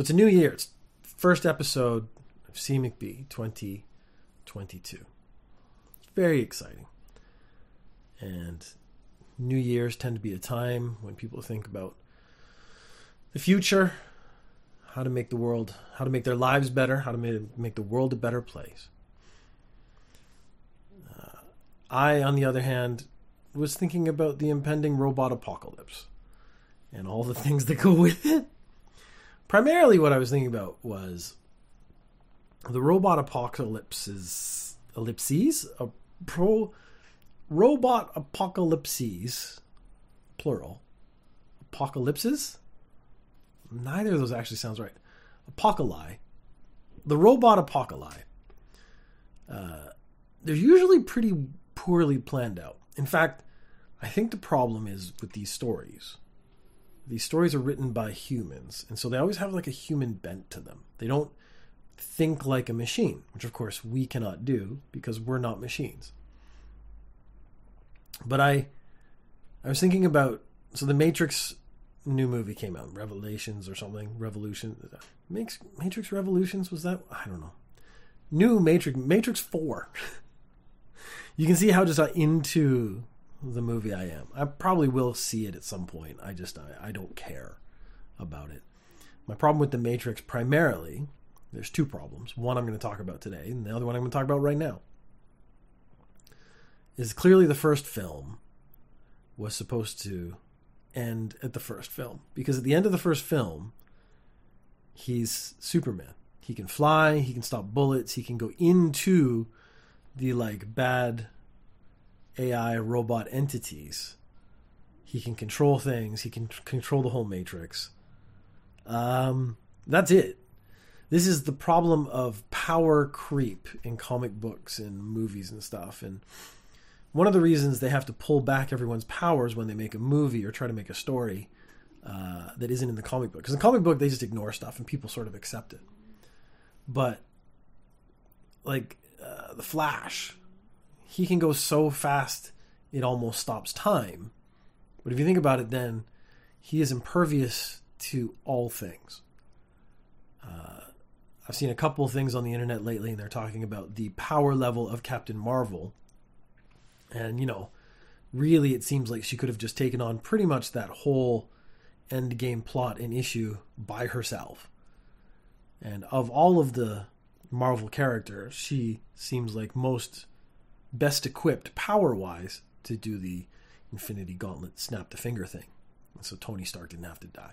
So it's a new year. It's first episode of C McBee 2022. It's very exciting. And New Year's tend to be a time when people think about the future, how to make the world, how to make their lives better, how to make, make the world a better place. Uh, I, on the other hand, was thinking about the impending robot apocalypse and all the things that go with it. Primarily, what I was thinking about was the robot apocalypses, ellipses, a pro robot apocalypses, plural, apocalypses. Neither of those actually sounds right. Apocalypse, the robot apocalypse. Uh, they're usually pretty poorly planned out. In fact, I think the problem is with these stories. These stories are written by humans, and so they always have like a human bent to them. They don't think like a machine, which of course we cannot do because we're not machines. But I I was thinking about so the Matrix new movie came out, Revelations or something, Revolution. Makes Matrix Revolutions was that? I don't know. New Matrix Matrix 4. you can see how just into the movie I am. I probably will see it at some point. I just I, I don't care about it. My problem with the Matrix primarily, there's two problems. One I'm going to talk about today, and the other one I'm going to talk about right now. Is clearly the first film was supposed to end at the first film because at the end of the first film he's Superman. He can fly, he can stop bullets, he can go into the like bad AI robot entities. He can control things. He can control the whole matrix. Um, that's it. This is the problem of power creep in comic books and movies and stuff. And one of the reasons they have to pull back everyone's powers when they make a movie or try to make a story uh, that isn't in the comic book. Because in the comic book, they just ignore stuff and people sort of accept it. But, like, uh, The Flash, he can go so fast it almost stops time. But if you think about it, then he is impervious to all things. Uh, I've seen a couple of things on the internet lately, and they're talking about the power level of Captain Marvel. And, you know, really, it seems like she could have just taken on pretty much that whole end game plot and issue by herself. And of all of the Marvel characters, she seems like most best equipped power wise to do the Infinity Gauntlet snap the finger thing. And so Tony Stark didn't have to die.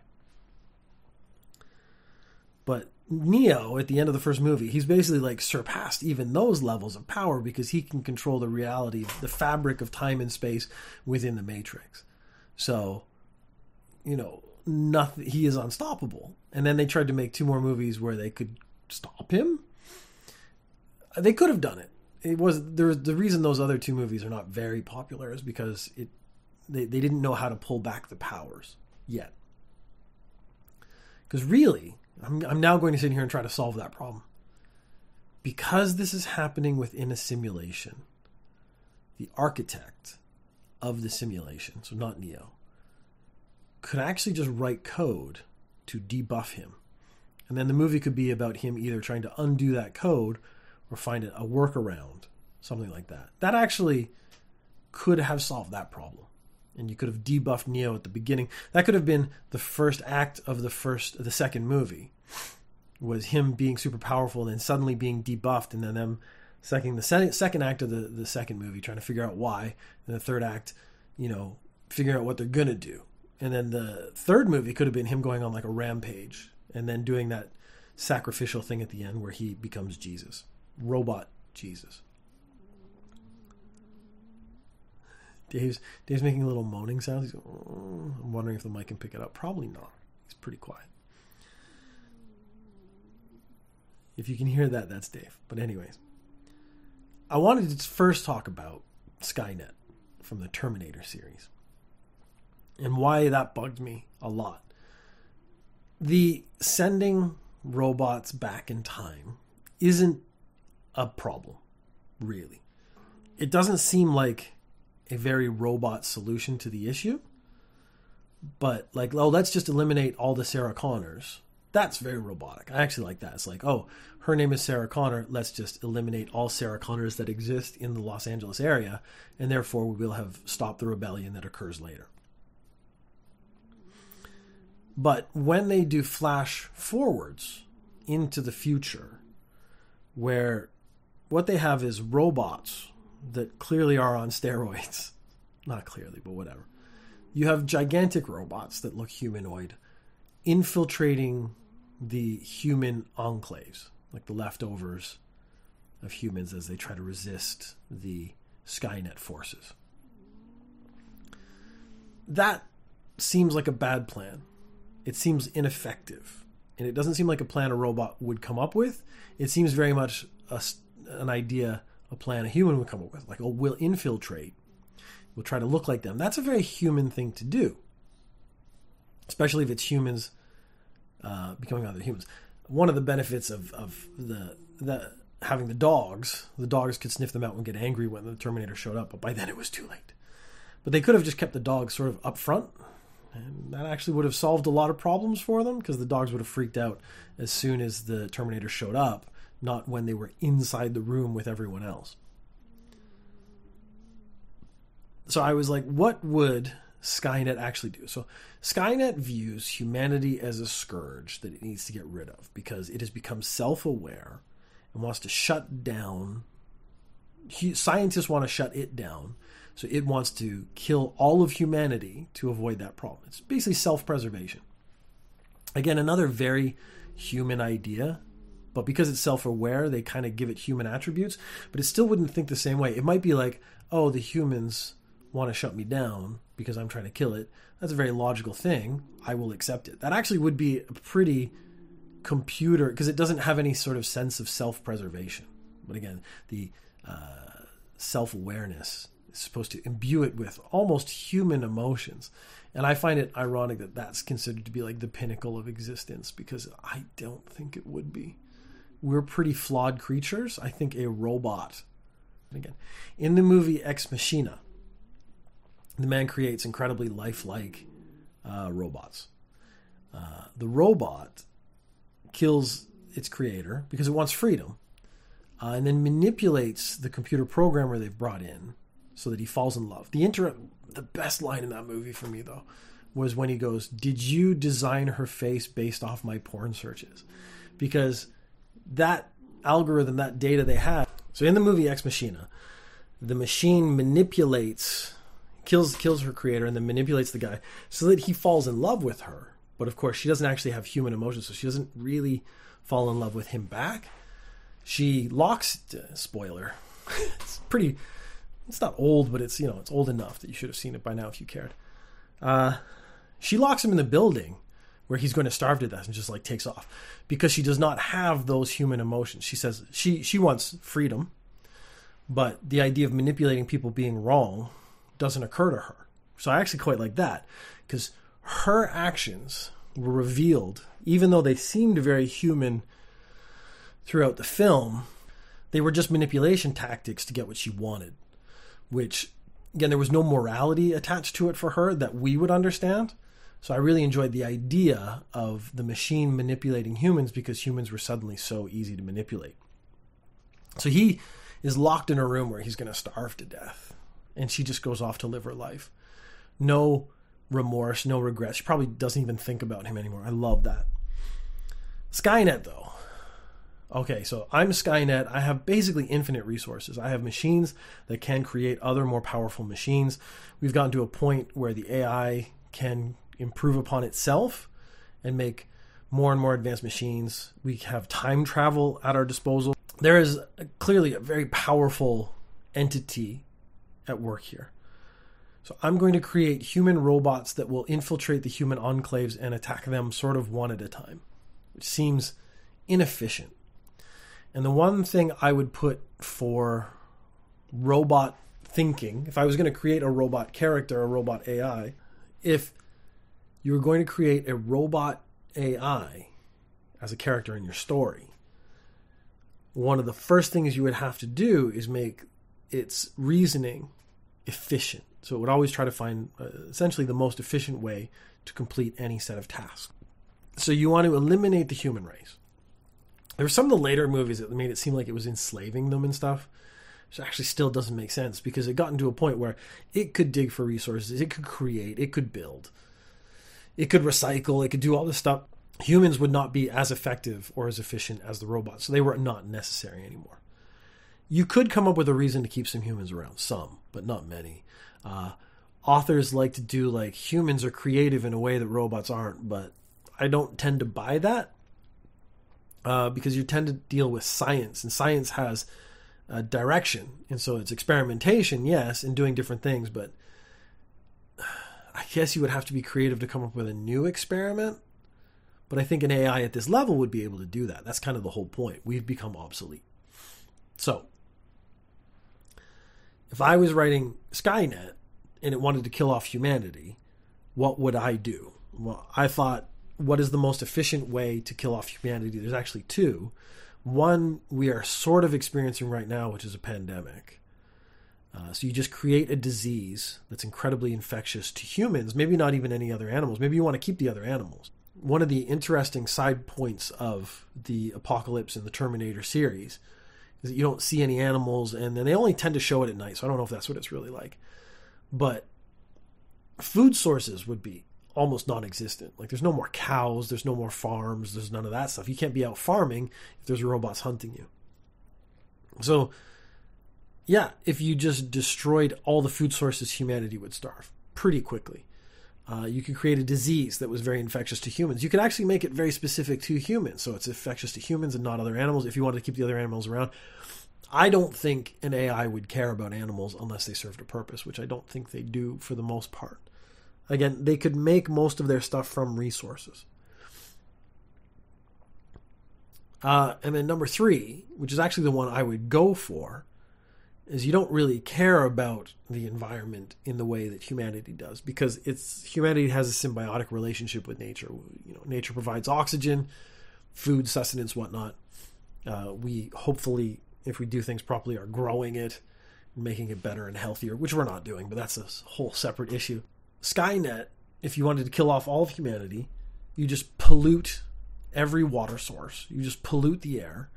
But Neo, at the end of the first movie, he's basically like surpassed even those levels of power because he can control the reality, the fabric of time and space within the Matrix. So, you know, nothing. He is unstoppable. And then they tried to make two more movies where they could stop him. They could have done it it was there. The reason those other two movies are not very popular is because it they they didn't know how to pull back the powers yet. Because really, I'm I'm now going to sit here and try to solve that problem. Because this is happening within a simulation, the architect of the simulation, so not Neo, could actually just write code to debuff him. And then the movie could be about him either trying to undo that code or find a workaround, something like that. That actually could have solved that problem. And you could have debuffed Neo at the beginning. That could have been the first act of the first, the second movie, was him being super powerful and then suddenly being debuffed, and then them second the second act of the the second movie trying to figure out why, and the third act, you know, figuring out what they're gonna do, and then the third movie could have been him going on like a rampage and then doing that sacrificial thing at the end where he becomes Jesus robot Jesus. Dave's Dave's making a little moaning sound. He's, oh, I'm wondering if the mic can pick it up. Probably not. He's pretty quiet. If you can hear that, that's Dave. But anyways, I wanted to first talk about Skynet from the Terminator series and why that bugged me a lot. The sending robots back in time isn't a problem, really. It doesn't seem like a very robot solution to the issue, but like, oh, let's just eliminate all the Sarah Connors. That's very robotic. I actually like that. It's like, oh, her name is Sarah Connor. Let's just eliminate all Sarah Connors that exist in the Los Angeles area, and therefore we will have stopped the rebellion that occurs later. But when they do flash forwards into the future, where what they have is robots that clearly are on steroids. Not clearly, but whatever. You have gigantic robots that look humanoid infiltrating the human enclaves, like the leftovers of humans as they try to resist the Skynet forces. That seems like a bad plan. It seems ineffective. And it doesn't seem like a plan a robot would come up with. It seems very much a, an idea, a plan a human would come up with. Like, oh, we'll infiltrate. We'll try to look like them. That's a very human thing to do, especially if it's humans uh, becoming other humans. One of the benefits of, of the, the having the dogs, the dogs could sniff them out and get angry when the Terminator showed up, but by then it was too late. But they could have just kept the dogs sort of up front, and that actually would have solved a lot of problems for them because the dogs would have freaked out as soon as the Terminator showed up not when they were inside the room with everyone else. So I was like, what would Skynet actually do? So Skynet views humanity as a scourge that it needs to get rid of because it has become self aware and wants to shut down. Scientists want to shut it down. So it wants to kill all of humanity to avoid that problem. It's basically self preservation. Again, another very human idea but because it's self-aware they kind of give it human attributes but it still wouldn't think the same way. It might be like oh the humans want to shut me down because i'm trying to kill it. That's a very logical thing. I will accept it. That actually would be a pretty computer because it doesn't have any sort of sense of self-preservation. But again the uh, self-awareness is supposed to imbue it with almost human emotions. And i find it ironic that that's considered to be like the pinnacle of existence because i don't think it would be we're pretty flawed creatures. I think a robot. Again, in the movie Ex Machina, the man creates incredibly lifelike uh, robots. Uh, the robot kills its creator because it wants freedom, uh, and then manipulates the computer programmer they've brought in so that he falls in love. The inter- the best line in that movie for me though was when he goes, "Did you design her face based off my porn searches?" Because that algorithm, that data they have. So in the movie Ex Machina, the machine manipulates, kills kills her creator, and then manipulates the guy so that he falls in love with her. But of course, she doesn't actually have human emotions, so she doesn't really fall in love with him back. She locks. Uh, spoiler. it's pretty. It's not old, but it's you know it's old enough that you should have seen it by now if you cared. Uh, she locks him in the building where he's going to starve to death and just like takes off because she does not have those human emotions. She says she she wants freedom, but the idea of manipulating people being wrong doesn't occur to her. So I actually quite like that because her actions were revealed, even though they seemed very human throughout the film, they were just manipulation tactics to get what she wanted. Which, again, there was no morality attached to it for her that we would understand. So I really enjoyed the idea of the machine manipulating humans because humans were suddenly so easy to manipulate. So he is locked in a room where he's going to starve to death. And she just goes off to live her life. No remorse, no regrets. She probably doesn't even think about him anymore. I love that. Skynet, though. Okay, so I'm Skynet. I have basically infinite resources. I have machines that can create other more powerful machines. We've gotten to a point where the AI can improve upon itself and make more and more advanced machines. We have time travel at our disposal. There is clearly a very powerful entity at work here. So I'm going to create human robots that will infiltrate the human enclaves and attack them sort of one at a time, which seems inefficient. And the one thing I would put for robot thinking, if I was going to create a robot character, a robot AI, if you were going to create a robot AI as a character in your story, one of the first things you would have to do is make its reasoning efficient. So it would always try to find uh, essentially the most efficient way to complete any set of tasks. So you want to eliminate the human race. There were some of the later movies that made it seem like it was enslaving them and stuff, which actually still doesn't make sense because it got into a point where it could dig for resources, it could create, it could build, it could recycle, it could do all this stuff. Humans would not be as effective or as efficient as the robots, so they were not necessary anymore. You could come up with a reason to keep some humans around, some, but not many. Uh, authors like to do like humans are creative in a way that robots aren't, but I don't tend to buy that uh, because you tend to deal with science, and science has a direction, and so it's experimentation, yes, and doing different things, but I guess you would have to be creative to come up with a new experiment. But I think an AI at this level would be able to do that. That's kind of the whole point. We've become obsolete. So, if I was writing Skynet and it wanted to kill off humanity, what would I do? Well, I thought what is the most efficient way to kill off humanity? There's actually two. One we are sort of experiencing right now, which is a pandemic. Uh, so you just create a disease that's incredibly infectious to humans, maybe not even any other animals. Maybe you want to keep the other animals. One of the interesting side points of the Apocalypse and the Terminator series is that you don't see any animals, and then they only tend to show it at night. So I don't know if that's what it's really like. But food sources would be almost non-existent. Like there's no more cows, there's no more farms, there's none of that stuff. You can't be out farming if there's robots hunting you. So yeah, if you just destroyed all the food sources, humanity would starve pretty quickly. Uh, you could create a disease that was very infectious to humans. You could actually make it very specific to humans, so it's infectious to humans and not other animals. If you wanted to keep the other animals around, I don't think an AI would care about animals unless they served a purpose, which I don't think they do for the most part. Again, they could make most of their stuff from resources. Uh, and then number three, which is actually the one I would go for, is you don't really care about the environment in the way that humanity does because it's humanity has a symbiotic relationship with nature. You know, nature provides oxygen, food, sustenance, whatnot. Uh, we hopefully, if we do things properly, are growing it, making it better and healthier, which we're not doing, but that's a whole separate issue. Skynet, if you wanted to kill off all of humanity, you just pollute every water source. You just pollute the air,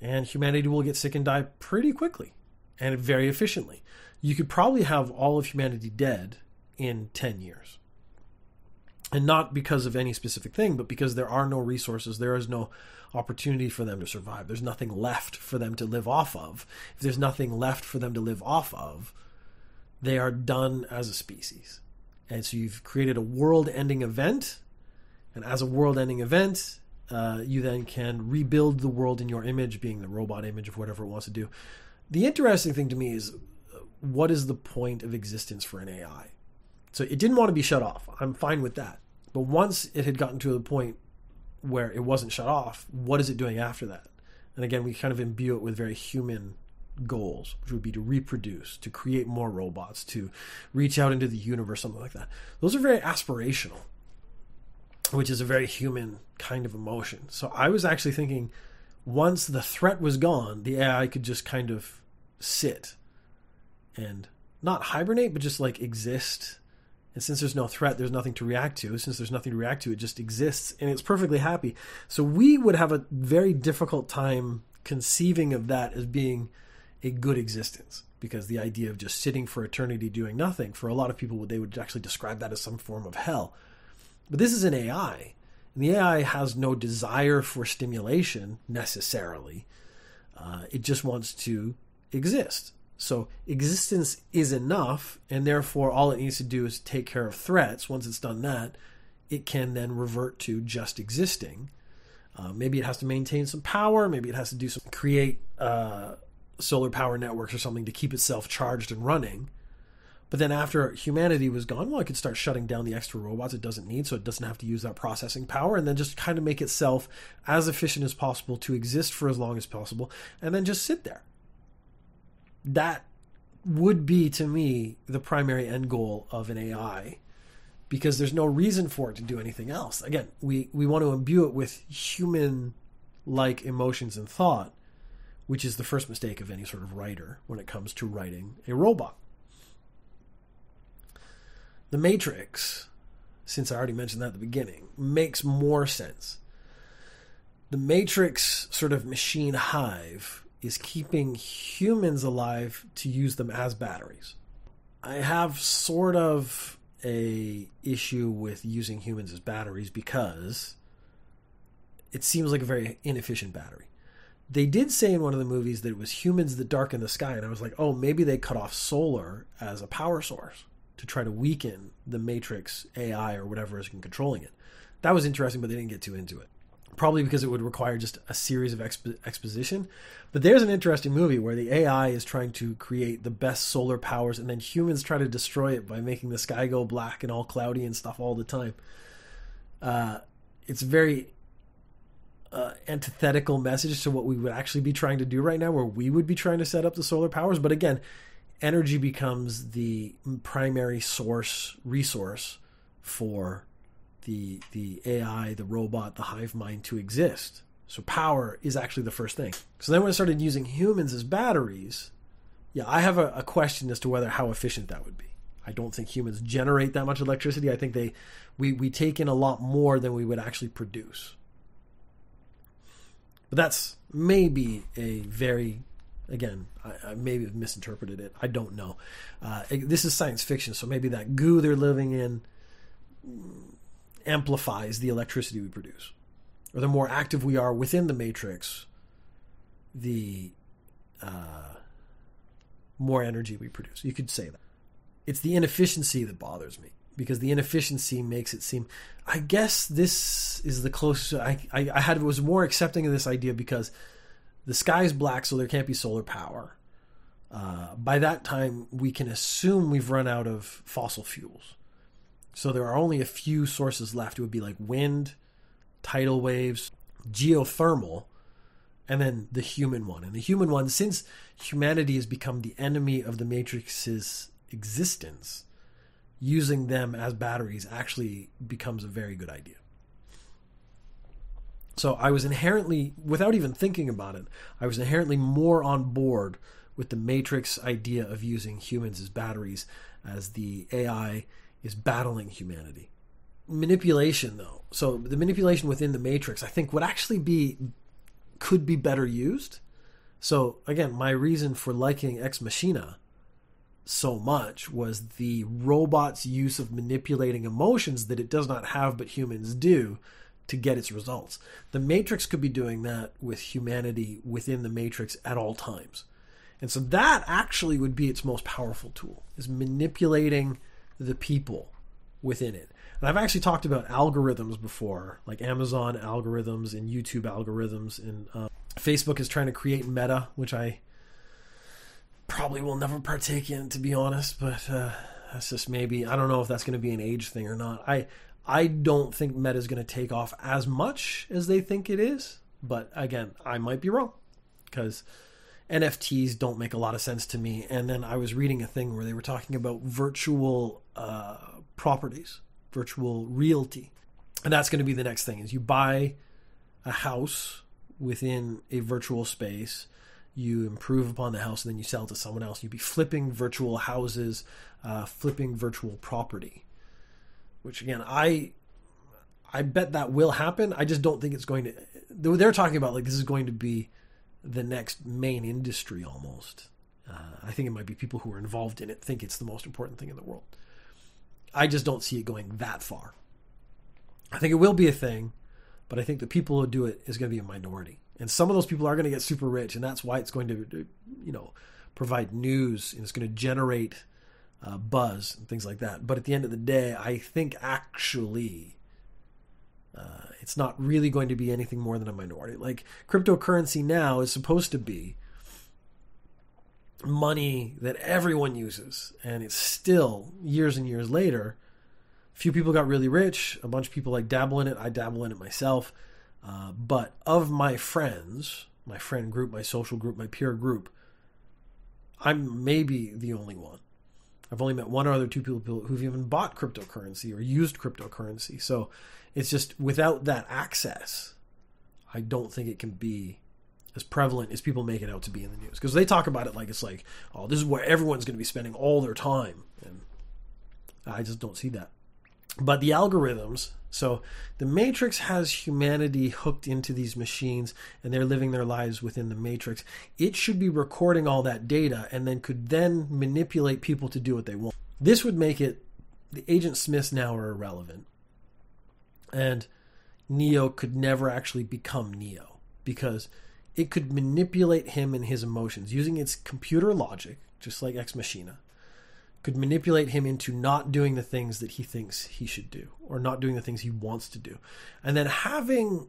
and humanity will get sick and die pretty quickly and very efficiently. You could probably have all of humanity dead in 10 years. And not because of any specific thing, but because there are no resources, there is no opportunity for them to survive. There's nothing left for them to live off of. If there's nothing left for them to live off of, they are done as a species. And so you've created a world ending event. And as a world ending event, uh, you then can rebuild the world in your image, being the robot image of whatever it wants to do. The interesting thing to me is what is the point of existence for an AI? So it didn't want to be shut off. I'm fine with that. But once it had gotten to the point where it wasn't shut off, what is it doing after that? And again, we kind of imbue it with very human goals, which would be to reproduce, to create more robots, to reach out into the universe, something like that. Those are very aspirational, which is a very human kind of emotion. So I was actually thinking once the threat was gone, the AI could just kind of sit and not hibernate, but just like exist. And since there's no threat, there's nothing to react to. Since there's nothing to react to, it just exists and it's perfectly happy. So we would have a very difficult time conceiving of that as being a good existence because the idea of just sitting for eternity doing nothing for a lot of people they would actually describe that as some form of hell but this is an ai and the ai has no desire for stimulation necessarily. Uh, it just wants to exist. So existence is enough and therefore all it needs to do is take care of threats. Once it's done that it can then revert to just existing. Uh, maybe it has to maintain some power. Maybe it has to do some create uh, solar power networks or something to keep itself charged and running. But then after humanity was gone, well, it could start shutting down the extra robots it doesn't need, so it doesn't have to use that processing power, and then just kind of make itself as efficient as possible to exist for as long as possible, and then just sit there. That would be, to me, the primary end goal of an AI, because there's no reason for it to do anything else. Again, we, we want to imbue it with human like emotions and thought, which is the first mistake of any sort of writer when it comes to writing a robot. The Matrix since I already mentioned that at the beginning, makes more sense. The Matrix sort of machine hive is keeping humans alive to use them as batteries. I have sort of a issue with using humans as batteries because it seems like a very inefficient battery. They did say in one of the movies that it was humans that darken the sky, and I was like, oh, maybe they cut off solar as a power source to try to weaken the Matrix AI or whatever is controlling it. That was interesting, but they didn't get too into it. Probably because it would require just a series of expo- exposition. But there's an interesting movie where the AI is trying to create the best solar powers, and then humans try to destroy it by making the sky go black and all cloudy and stuff all the time. Uh, it's very uh, antithetical message to what we would actually be trying to do right now, where we would be trying to set up the solar powers. But again, energy becomes the primary source resource for the the AI, the robot, the hive mind to exist. So power is actually the first thing. So then when I started using humans as batteries, yeah, I have a, a question as to whether how efficient that would be. I don't think humans generate that much electricity. I think they we, we take in a lot more than we would actually produce. But that's maybe a very again, I, I maybe have misinterpreted it. I don't know. Uh, this is science fiction, so maybe that goo they're living in amplifies the electricity we produce. Or the more active we are within the matrix, the uh, more energy we produce. You could say that. It's the inefficiency that bothers me because the inefficiency makes it seem. I guess this is the closest I, I, I had was more accepting of this idea because the sky is black, so there can't be solar power. Uh, by that time, we can assume we've run out of fossil fuels. So there are only a few sources left. It would be like wind, tidal waves, geothermal, and then the human one. And the human one, since humanity has become the enemy of the Matrix's existence, using them as batteries actually becomes a very good idea. So I was inherently, without even thinking about it, I was inherently more on board with the Matrix idea of using humans as batteries as the AI is battling humanity. Manipulation, though, so the manipulation within the Matrix, I think, would actually be could be better used. So again, my reason for liking Ex Machina so much was the robot's use of manipulating emotions that it does not have but humans do to get its results. The Matrix could be doing that with humanity within the Matrix at all times. And so that actually would be its most powerful tool is manipulating the people within it. And I've actually talked about algorithms before, like Amazon algorithms and YouTube algorithms, and uh, Facebook is trying to create Meta, which I probably will never partake in, to be honest. But uh, that's just maybe I don't know if that's going to be an age thing or not. I I don't think Meta is going to take off as much as they think it is. But again, I might be wrong because NFTs don't make a lot of sense to me. And then I was reading a thing where they were talking about virtual uh, properties, virtual realty, and that's going to be the next thing: is you buy a house within a virtual space, you improve upon the house, and then you sell it to someone else. You'd be flipping virtual houses, uh, flipping virtual property. Which again, I I bet that will happen. I just don't think it's going to. They're talking about like this is going to be the next main industry almost. Uh, I think it might be people who are involved in it think it's the most important thing in the world. I just don't see it going that far. I think it will be a thing, but I think the people who do it is going to be a minority. And some of those people are going to get super rich, and that's why it's going to, you know, provide news and it's going to generate uh, buzz and things like that. But at the end of the day, I think actually uh, it's not really going to be anything more than a minority. Like cryptocurrency now is supposed to be money that everyone uses, and it's still years and years later. Few people got really rich. A bunch of people like dabble in it. I dabble in it myself. Uh, but of my friends, my friend group, my social group, my peer group, I'm maybe the only one. I've only met one or other two people who've even bought cryptocurrency or used cryptocurrency. So it's just without that access, I don't think it can be as prevalent as people make it out to be in the news because they talk about it like it's like, oh, this is where everyone's going to be spending all their time, and I just don't see that. but the algorithms so the matrix has humanity hooked into these machines and they're living their lives within the matrix. It should be recording all that data and then could then manipulate people to do what they want. This would make it the agent smiths now are irrelevant. And neo could never actually become neo because it could manipulate him and his emotions using its computer logic just like ex machina could manipulate him into not doing the things that he thinks he should do or not doing the things he wants to do. And then having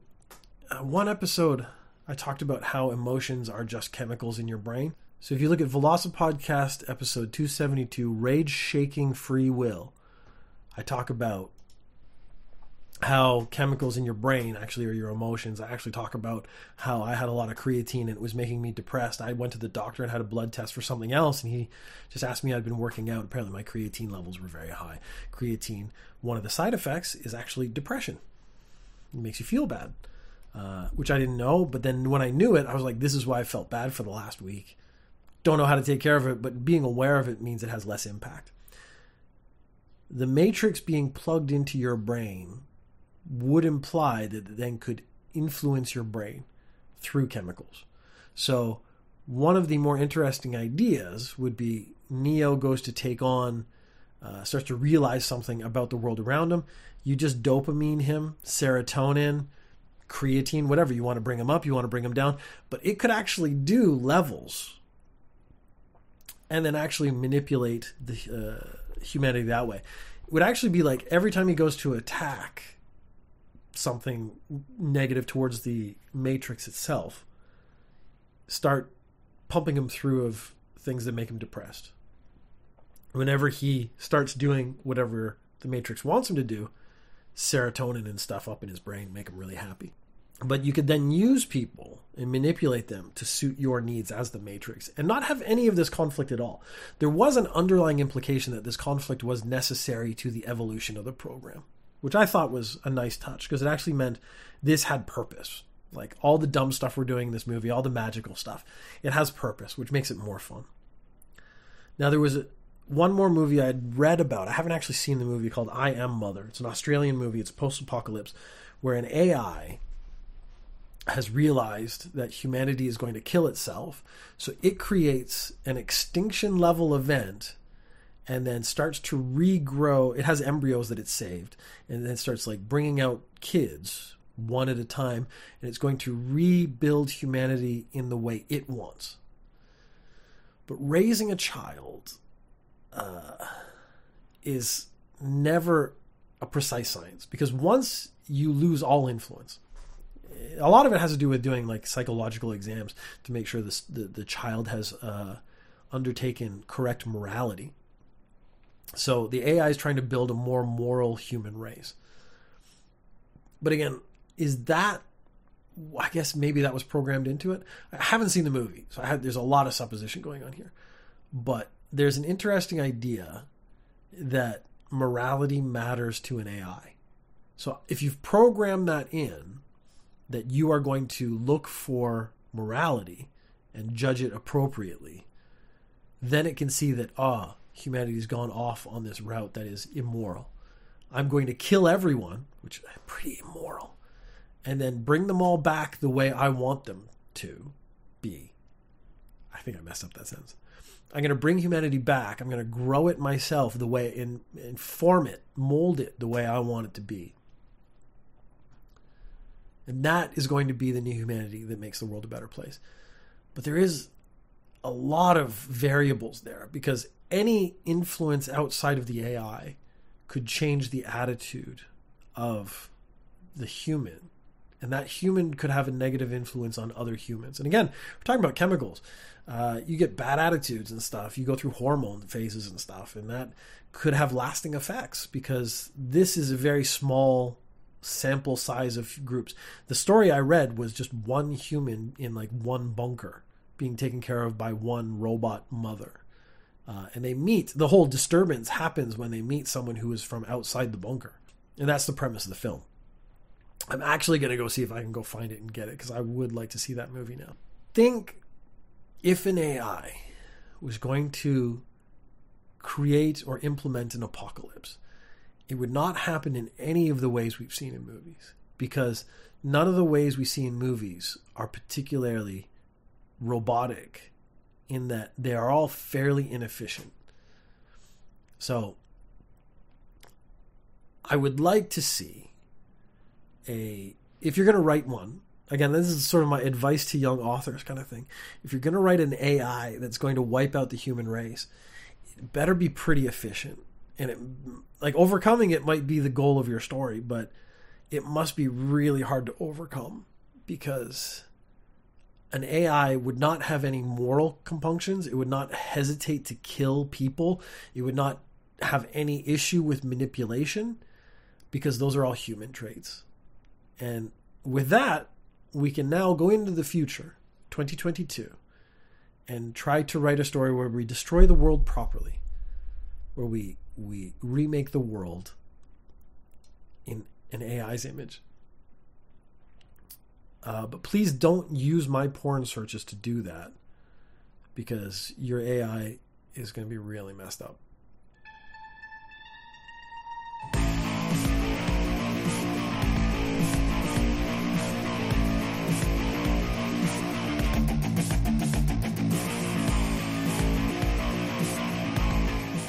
uh, one episode, I talked about how emotions are just chemicals in your brain. So if you look at Velocipodcast episode 272, Rage Shaking Free Will, I talk about how chemicals in your brain actually are your emotions. I actually talk about how I had a lot of creatine and it was making me depressed. I went to the doctor and had a blood test for something else, and he just asked me I'd been working out. Apparently, my creatine levels were very high. Creatine, one of the side effects is actually depression. It makes you feel bad, uh, which I didn't know. But then when I knew it, I was like, this is why I felt bad for the last week. Don't know how to take care of it, but being aware of it means it has less impact. The matrix being plugged into your brain would imply that it then could influence your brain through chemicals. So, one of the more interesting ideas would be Neo goes to take on, uh, starts to realize something about the world around him. You just dopamine him, serotonin, creatine, whatever. You want to bring him up, you want to bring him down. But it could actually do levels and then actually manipulate the uh, humanity that way. It would actually be like every time he goes to attack, something negative towards the matrix itself start pumping him through of things that make him depressed. Whenever he starts doing whatever the matrix wants him to do serotonin and stuff up in his brain make him really happy. But you could then use people and manipulate them to suit your needs as the matrix and not have any of this conflict at all. There was an underlying implication that this conflict was necessary to the evolution of the program which I thought was a nice touch because it actually meant this had purpose. Like all the dumb stuff we're doing in this movie, all the magical stuff, it has purpose, which makes it more fun. Now, there was a, one more movie I'd read about. I haven't actually seen the movie called I Am Mother. It's an Australian movie, it's post apocalypse, where an AI has realized that humanity is going to kill itself. So it creates an extinction level event and then starts to regrow. It has embryos that it saved, and then starts like bringing out kids one at a time, and it's going to rebuild humanity in the way it wants. But raising a child uh, is never a precise science because once you lose all influence, a lot of it has to do with doing like psychological exams to make sure this, the the child has uh, undertaken correct morality so the AI is trying to build a more moral human race. But again, is that I guess maybe that was programmed into it. I haven't seen the movie, so have, there's a lot of supposition going on here. But there's an interesting idea that morality matters to an AI. So if you've programmed that in, that you are going to look for morality and judge it appropriately, then it can see that, ah, humanity's gone off on this route that is immoral. I'm going to kill everyone, which is pretty immoral, and then bring them all back the way I want them to be. I think I messed up that sentence. I'm going to bring humanity back. I'm going to grow it myself the way and, and form it, mold it the way I want it to be. And that is going to be the new humanity that makes the world a better place. But there is a lot of variables there because any influence outside of the AI could change the attitude of the human. And that human could have a negative influence on other humans. And again, we're talking about chemicals. Uh, you get bad attitudes and stuff. You go through hormone phases and stuff. And that could have lasting effects because this is a very small sample size of groups. The story I read was just one human in like one bunker being taken care of by one robot mother. Uh, and they meet. The whole disturbance happens when they meet someone who is from outside the bunker, and that's the premise of the film. I'm actually going to go see if I can go find it and get it because I would like to see that movie now. Think if an AI was going to create or implement an apocalypse, it would not happen in any of the ways we've seen in movies because none of the ways we see in movies are particularly robotic in that they are all fairly inefficient. So I would like to see a if you're going to write one again this is sort of my advice to young authors kind of thing if you're going to write an ai that's going to wipe out the human race it better be pretty efficient and it like overcoming it might be the goal of your story but it must be really hard to overcome because an AI would not have any moral compunctions. It would not hesitate to kill people. It would not have any issue with manipulation because those are all human traits. And with that, we can now go into the future, 2022, and try to write a story where we destroy the world properly, where we we remake the world in an AI's image. Uh, but please don't use my porn searches to do that because your AI is going to be really messed up.